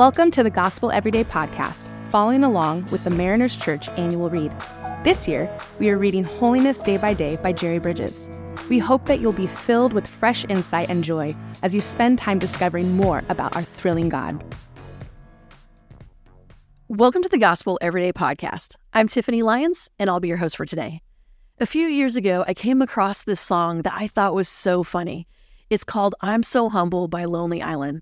Welcome to the Gospel Everyday podcast, following along with the Mariners Church annual read. This year, we are reading Holiness Day by Day by Jerry Bridges. We hope that you'll be filled with fresh insight and joy as you spend time discovering more about our thrilling God. Welcome to the Gospel Everyday podcast. I'm Tiffany Lyons, and I'll be your host for today. A few years ago, I came across this song that I thought was so funny. It's called I'm So Humble by Lonely Island.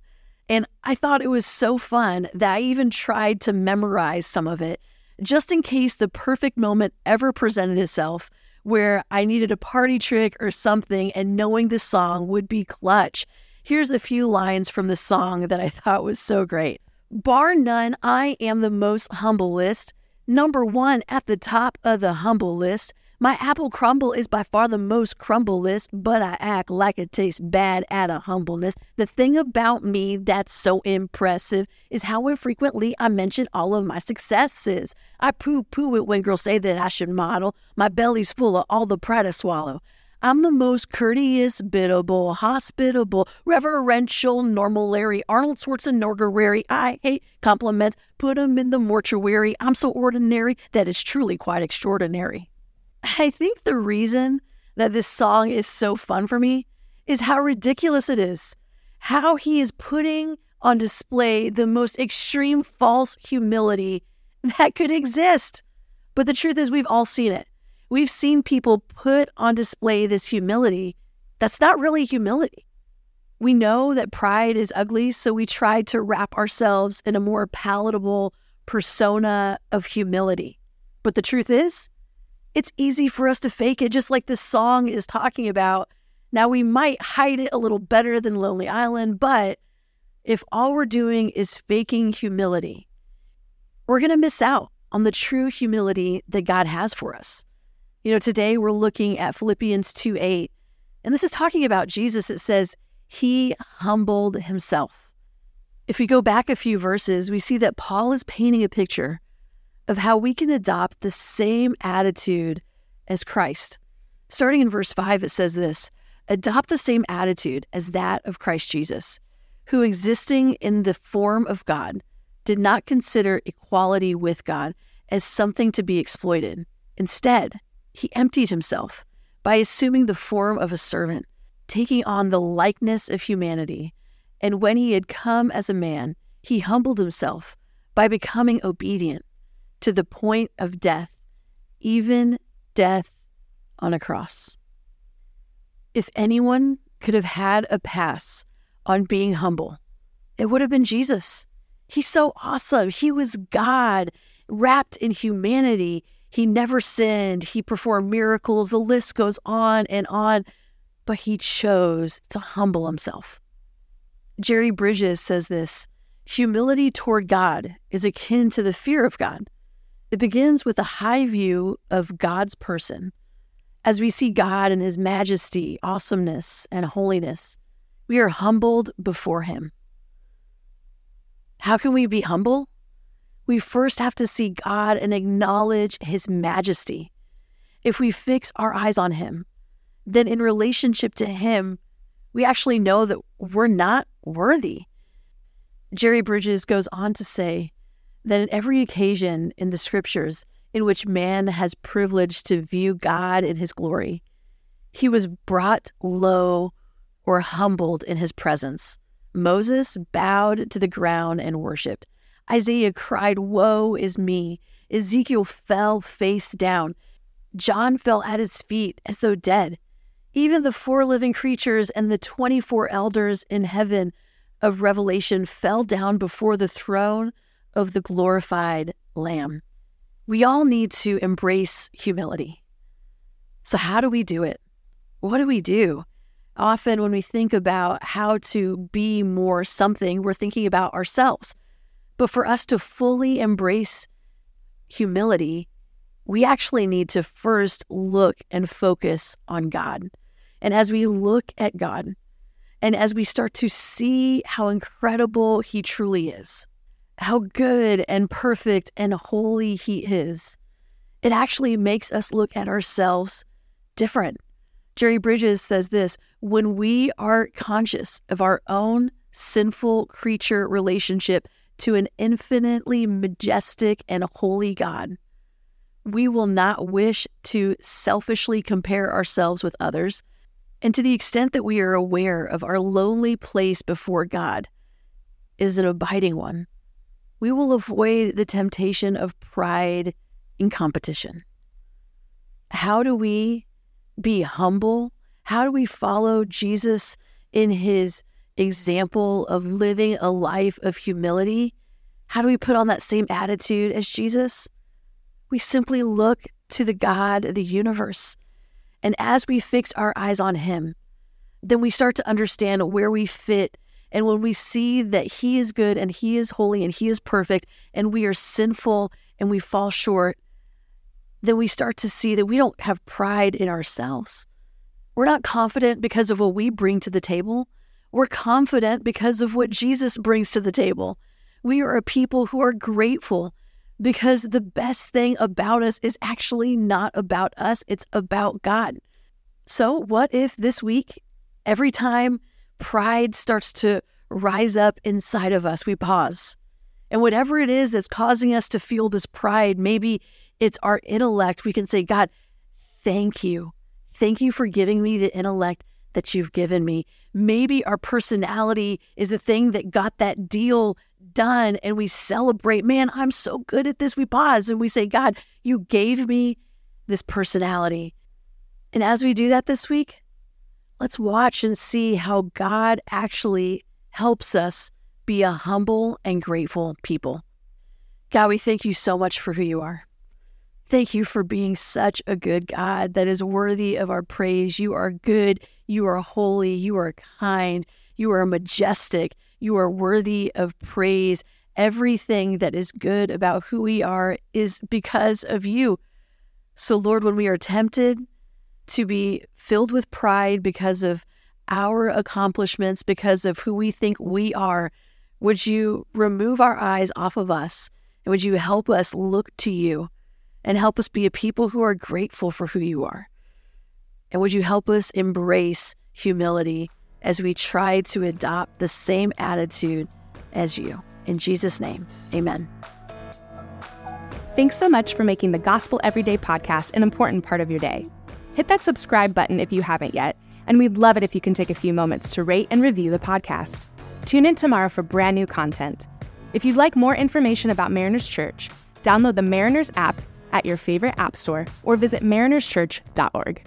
And I thought it was so fun that I even tried to memorize some of it just in case the perfect moment ever presented itself where I needed a party trick or something and knowing this song would be clutch. Here's a few lines from the song that I thought was so great. Bar none, I am the most humblest, number one at the top of the humble list. My apple crumble is by far the most crumblest, but I act like it tastes bad out of humbleness. The thing about me that's so impressive is how infrequently I mention all of my successes. I poo poo it when girls say that I should model. My belly's full of all the pride I swallow. I'm the most courteous, biddable, hospitable, reverential, normal Larry, Arnold Schwarzenegger. I hate compliments. Put 'em in the mortuary. I'm so ordinary that it's truly quite extraordinary. I think the reason that this song is so fun for me is how ridiculous it is. How he is putting on display the most extreme false humility that could exist. But the truth is, we've all seen it. We've seen people put on display this humility that's not really humility. We know that pride is ugly, so we try to wrap ourselves in a more palatable persona of humility. But the truth is, it's easy for us to fake it, just like this song is talking about. Now, we might hide it a little better than Lonely Island, but if all we're doing is faking humility, we're going to miss out on the true humility that God has for us. You know, today we're looking at Philippians 2 8, and this is talking about Jesus. It says, He humbled Himself. If we go back a few verses, we see that Paul is painting a picture of how we can adopt the same attitude as Christ. Starting in verse 5, it says this Adopt the same attitude as that of Christ Jesus, who existing in the form of God, did not consider equality with God as something to be exploited. Instead, he emptied himself by assuming the form of a servant, taking on the likeness of humanity. And when he had come as a man, he humbled himself by becoming obedient to the point of death, even death on a cross. If anyone could have had a pass on being humble, it would have been Jesus. He's so awesome. He was God wrapped in humanity. He never sinned. He performed miracles. The list goes on and on, but he chose to humble himself. Jerry Bridges says this humility toward God is akin to the fear of God. It begins with a high view of God's person. As we see God in his majesty, awesomeness, and holiness, we are humbled before him. How can we be humble? We first have to see God and acknowledge his majesty. If we fix our eyes on him, then in relationship to him, we actually know that we're not worthy. Jerry Bridges goes on to say, that in every occasion in the scriptures in which man has privilege to view God in his glory, he was brought low or humbled in his presence. Moses bowed to the ground and worshiped. Isaiah cried, Woe is me. Ezekiel fell face down. John fell at his feet as though dead. Even the four living creatures and the 24 elders in heaven of Revelation fell down before the throne of the glorified Lamb. We all need to embrace humility. So, how do we do it? What do we do? Often, when we think about how to be more something, we're thinking about ourselves. But for us to fully embrace humility, we actually need to first look and focus on God. And as we look at God, and as we start to see how incredible He truly is, how good and perfect and holy He is, it actually makes us look at ourselves different. Jerry Bridges says this when we are conscious of our own sinful creature relationship to an infinitely majestic and holy God. We will not wish to selfishly compare ourselves with others. And to the extent that we are aware of our lonely place before God is an abiding one, we will avoid the temptation of pride in competition. How do we be humble? How do we follow Jesus in his example of living a life of humility? How do we put on that same attitude as Jesus? We simply look to the God of the universe. And as we fix our eyes on him, then we start to understand where we fit. And when we see that he is good and he is holy and he is perfect and we are sinful and we fall short, then we start to see that we don't have pride in ourselves. We're not confident because of what we bring to the table. We're confident because of what Jesus brings to the table. We are a people who are grateful because the best thing about us is actually not about us, it's about God. So, what if this week, every time pride starts to rise up inside of us, we pause? And whatever it is that's causing us to feel this pride, maybe it's our intellect, we can say, God, thank you. Thank you for giving me the intellect that you've given me. Maybe our personality is the thing that got that deal done and we celebrate, man, I'm so good at this. We pause and we say, God, you gave me this personality. And as we do that this week, let's watch and see how God actually helps us be a humble and grateful people. God, we thank you so much for who you are. Thank you for being such a good God that is worthy of our praise. You are good. You are holy. You are kind. You are majestic. You are worthy of praise. Everything that is good about who we are is because of you. So, Lord, when we are tempted to be filled with pride because of our accomplishments, because of who we think we are, would you remove our eyes off of us? And would you help us look to you? and help us be a people who are grateful for who you are. And would you help us embrace humility as we try to adopt the same attitude as you? In Jesus' name, amen. Thanks so much for making the Gospel Everyday podcast an important part of your day. Hit that subscribe button if you haven't yet, and we'd love it if you can take a few moments to rate and review the podcast. Tune in tomorrow for brand new content. If you'd like more information about Mariners Church, download the Mariners app at your favorite app store or visit marinerschurch.org.